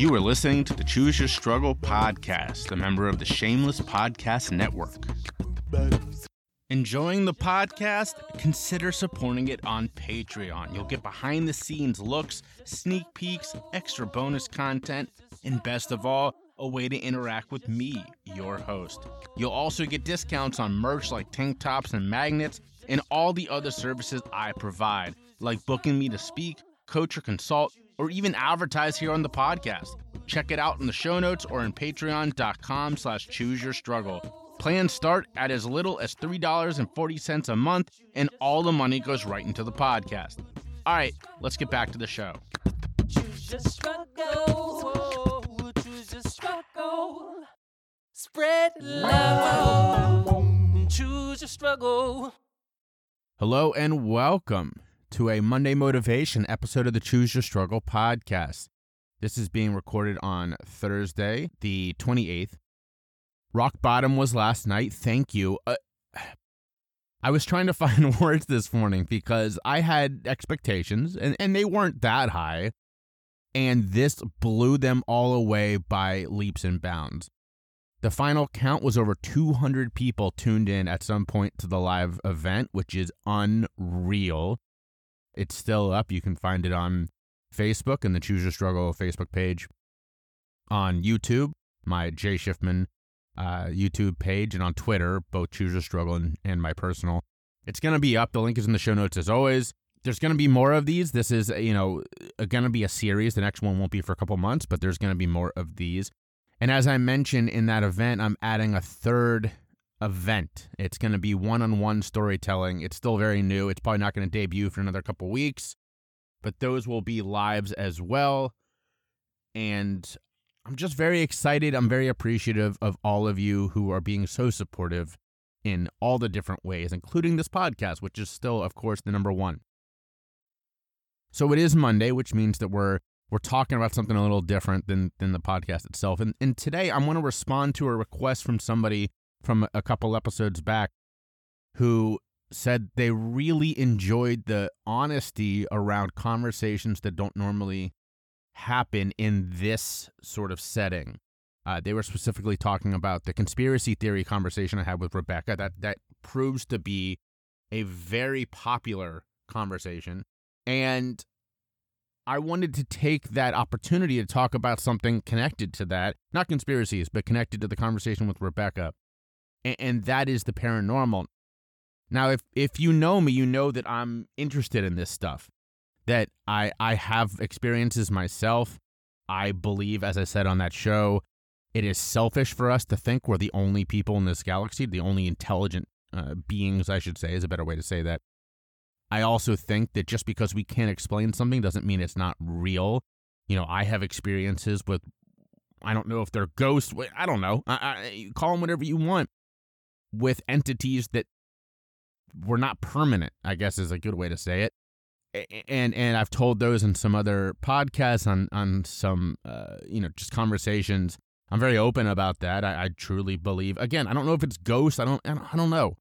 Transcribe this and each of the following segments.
You are listening to the Choose Your Struggle podcast, a member of the Shameless Podcast Network. Enjoying the podcast? Consider supporting it on Patreon. You'll get behind the scenes looks, sneak peeks, extra bonus content, and best of all, a way to interact with me, your host. You'll also get discounts on merch like tank tops and magnets, and all the other services I provide, like booking me to speak, coach or consult, or even advertise here on the podcast. Check it out in the show notes or in patreon.com slash choose your struggle. Plans start at as little as $3.40 a month, and all the money goes right into the podcast. All right, let's get back to the show. Choose your struggle. Choose your struggle. Spread love. Choose your struggle. Hello and welcome to a Monday Motivation episode of the Choose Your Struggle podcast. This is being recorded on Thursday, the 28th. Rock bottom was last night. Thank you. Uh, I was trying to find words this morning because I had expectations and, and they weren't that high. And this blew them all away by leaps and bounds. The final count was over 200 people tuned in at some point to the live event, which is unreal. It's still up. You can find it on Facebook and the Choose Your Struggle Facebook page, on YouTube, my Jay Schiffman uh, YouTube page, and on Twitter, both Choose Your Struggle and, and my personal. It's going to be up. The link is in the show notes as always. There's going to be more of these. This is, you know, going to be a series. The next one won't be for a couple months, but there's going to be more of these. And as I mentioned in that event, I'm adding a third event. It's going to be one on one storytelling. It's still very new. It's probably not going to debut for another couple weeks, but those will be lives as well. And I'm just very excited. I'm very appreciative of all of you who are being so supportive in all the different ways, including this podcast, which is still, of course, the number one. So it is Monday, which means that we're we're talking about something a little different than than the podcast itself. And and today I want to respond to a request from somebody from a couple episodes back who said they really enjoyed the honesty around conversations that don't normally happen in this sort of setting. Uh, they were specifically talking about the conspiracy theory conversation I had with Rebecca. That that proves to be a very popular conversation, and I wanted to take that opportunity to talk about something connected to that, not conspiracies, but connected to the conversation with Rebecca, and, and that is the paranormal. Now, if if you know me, you know that I'm interested in this stuff that I I have experiences myself. I believe, as I said on that show, it is selfish for us to think we're the only people in this galaxy, the only intelligent uh, beings, I should say, is a better way to say that. I also think that just because we can't explain something doesn't mean it's not real. You know, I have experiences with, I don't know if they're ghosts, I don't know, I, I, call them whatever you want, with entities that were not permanent, I guess is a good way to say it and and I've told those in some other podcasts on on some uh, you know just conversations. I'm very open about that. I, I, truly believe. Again, I don't know if it's ghosts. I don't. I don't know.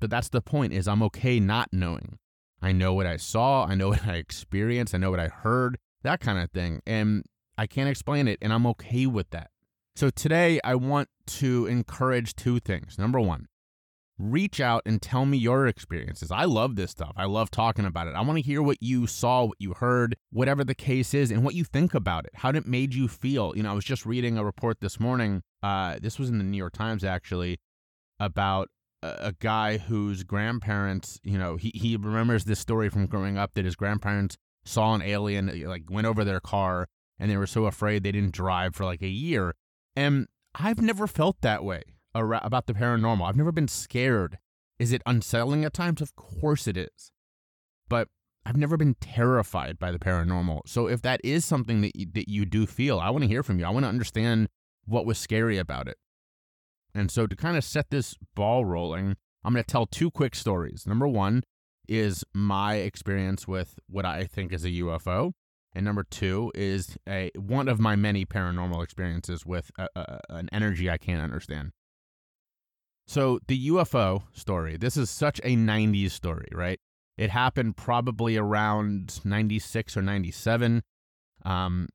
But that's the point. Is I'm okay not knowing. I know what I saw. I know what I experienced. I know what I heard. That kind of thing. And I can't explain it. And I'm okay with that. So today I want to encourage two things. Number one, reach out and tell me your experiences. I love this stuff. I love talking about it. I want to hear what you saw, what you heard, whatever the case is, and what you think about it. How it made you feel. You know, I was just reading a report this morning. Uh, this was in the New York Times actually about a, a guy whose grandparents. You know, he he remembers this story from growing up that his grandparents saw an alien, like went over their car, and they were so afraid they didn't drive for like a year. And I've never felt that way about the paranormal. I've never been scared. Is it unsettling at times? Of course it is. But I've never been terrified by the paranormal. So if that is something that you, that you do feel, I want to hear from you. I want to understand what was scary about it. And so to kind of set this ball rolling, I'm going to tell two quick stories. Number one is my experience with what I think is a UFO. And number two is a one of my many paranormal experiences with a, a, an energy I can't understand. So the UFO story, this is such a 90s story, right? It happened probably around 96 or 97. Um,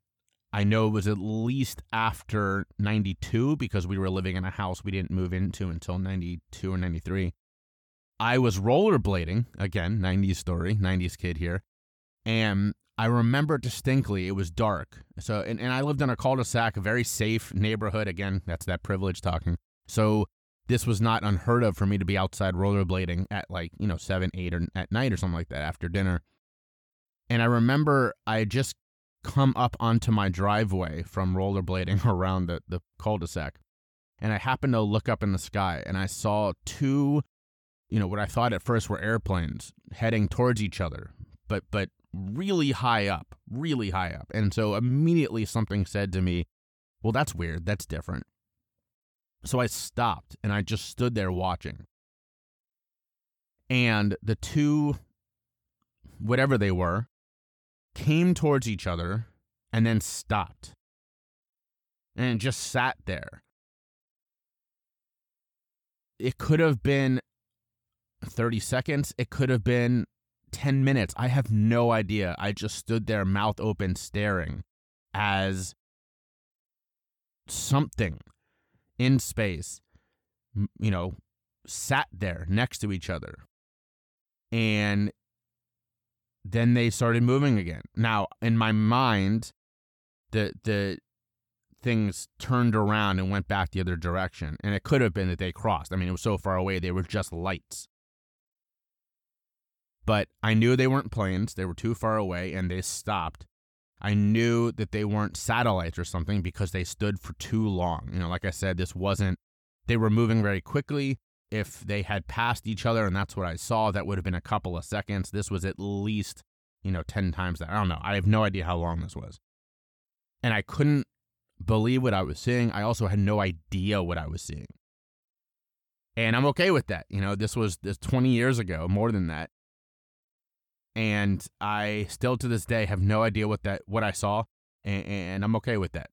I know it was at least after 92 because we were living in a house we didn't move into until 92 or 93. I was rollerblading, again, 90s story, 90s kid here. And I remember distinctly it was dark. So, and, and I lived in a cul de sac, a very safe neighborhood. Again, that's that privilege talking. So, this was not unheard of for me to be outside rollerblading at like, you know, 7, 8 or at night or something like that after dinner. And I remember I just come up onto my driveway from rollerblading around the, the cul de sac. And I happened to look up in the sky and I saw two, you know, what I thought at first were airplanes heading towards each other, but, but really high up, really high up. And so immediately something said to me, well, that's weird. That's different. So I stopped and I just stood there watching. And the two, whatever they were, came towards each other and then stopped and just sat there. It could have been 30 seconds, it could have been 10 minutes. I have no idea. I just stood there, mouth open, staring as something in space, you know, sat there next to each other. And then they started moving again. Now, in my mind, the the things turned around and went back the other direction, and it could have been that they crossed. I mean, it was so far away; they were just lights. But I knew they weren't planes; they were too far away, and they stopped. I knew that they weren't satellites or something because they stood for too long. You know, like I said, this wasn't. They were moving very quickly if they had passed each other and that's what I saw, that would have been a couple of seconds. This was at least, you know, 10 times that. I don't know. I have no idea how long this was. And I couldn't believe what I was seeing. I also had no idea what I was seeing. And I'm okay with that. You know, this was this 20 years ago, more than that. And I still to this day have no idea what that what I saw, and, and I'm okay with that.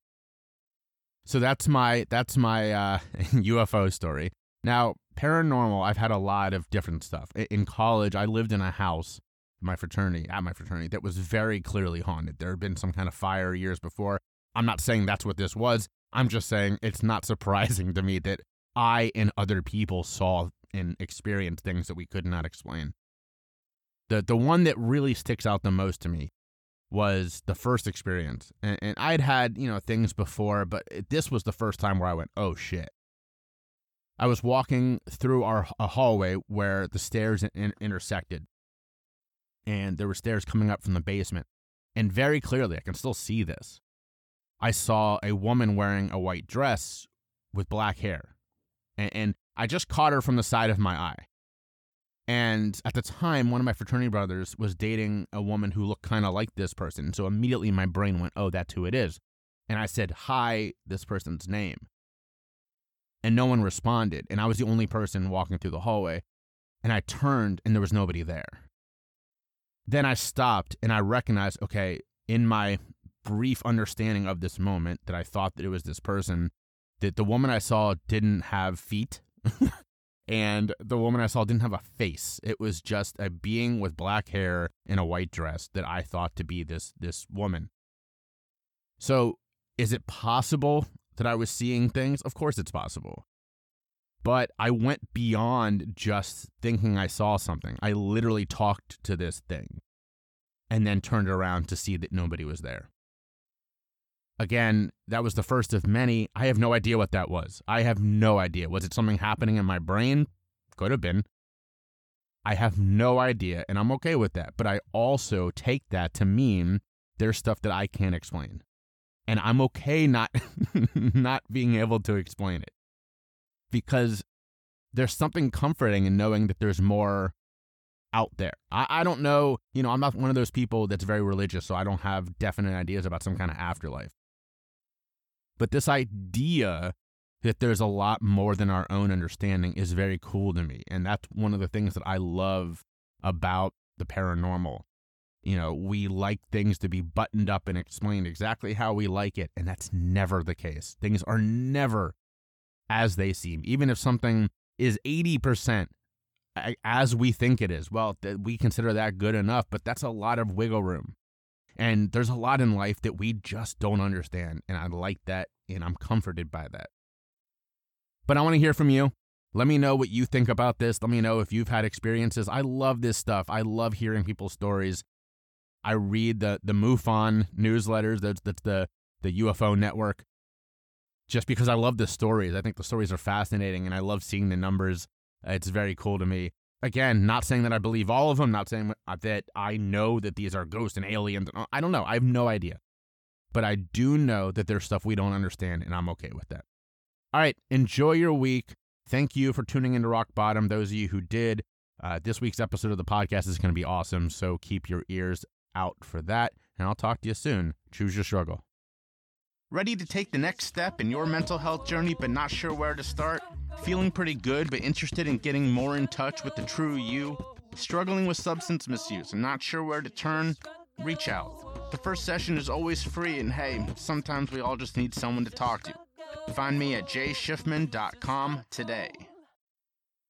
So that's my that's my uh, UFO story. Now, paranormal, I've had a lot of different stuff. In college, I lived in a house, my fraternity, at my fraternity, that was very clearly haunted. There had been some kind of fire years before. I'm not saying that's what this was. I'm just saying it's not surprising to me that I and other people saw and experienced things that we could not explain. The the one that really sticks out the most to me was the first experience. And, and I'd had, you know, things before, but this was the first time where I went, "Oh shit." I was walking through our a hallway where the stairs in, intersected, and there were stairs coming up from the basement. And very clearly, I can still see this. I saw a woman wearing a white dress with black hair, and, and I just caught her from the side of my eye. And at the time, one of my fraternity brothers was dating a woman who looked kind of like this person. So immediately my brain went, oh, that's who it is. And I said, hi, this person's name and no one responded. And I was the only person walking through the hallway. And I turned and there was nobody there. Then I stopped and I recognized okay, in my brief understanding of this moment that I thought that it was this person, that the woman I saw didn't have feet. and the woman I saw didn't have a face. It was just a being with black hair in a white dress that I thought to be this this woman. So, is it possible that I was seeing things? Of course it's possible. But I went beyond just thinking I saw something. I literally talked to this thing and then turned around to see that nobody was there. Again, that was the first of many. I have no idea what that was. I have no idea. Was it something happening in my brain? Could have been. I have no idea, and I'm okay with that. But I also take that to mean there's stuff that I can't explain and I'm okay not not being able to explain it because there's something comforting in knowing that there's more out there. I, I don't know, you know, I'm not one of those people that's very religious, so I don't have definite ideas about some kind of afterlife. But this idea that there's a lot more than our own understanding is very cool to me. And that's one of the things that I love about the paranormal you know, we like things to be buttoned up and explained exactly how we like it. And that's never the case. Things are never as they seem. Even if something is 80% as we think it is, well, we consider that good enough, but that's a lot of wiggle room. And there's a lot in life that we just don't understand. And I like that. And I'm comforted by that. But I want to hear from you. Let me know what you think about this. Let me know if you've had experiences. I love this stuff. I love hearing people's stories. I read the the MUFON newsletters. That's that's the the UFO network. Just because I love the stories. I think the stories are fascinating and I love seeing the numbers. It's very cool to me. Again, not saying that I believe all of them, not saying that I know that these are ghosts and aliens. I don't know. I have no idea. But I do know that there's stuff we don't understand, and I'm okay with that. All right, enjoy your week. Thank you for tuning into Rock Bottom. Those of you who did, uh, this week's episode of the podcast is going to be awesome. So keep your ears out for that. And I'll talk to you soon. Choose your struggle. Ready to take the next step in your mental health journey, but not sure where to start? Feeling pretty good, but interested in getting more in touch with the true you? Struggling with substance misuse and not sure where to turn? Reach out. The first session is always free, and hey, sometimes we all just need someone to talk to. Find me at jschiffman.com today.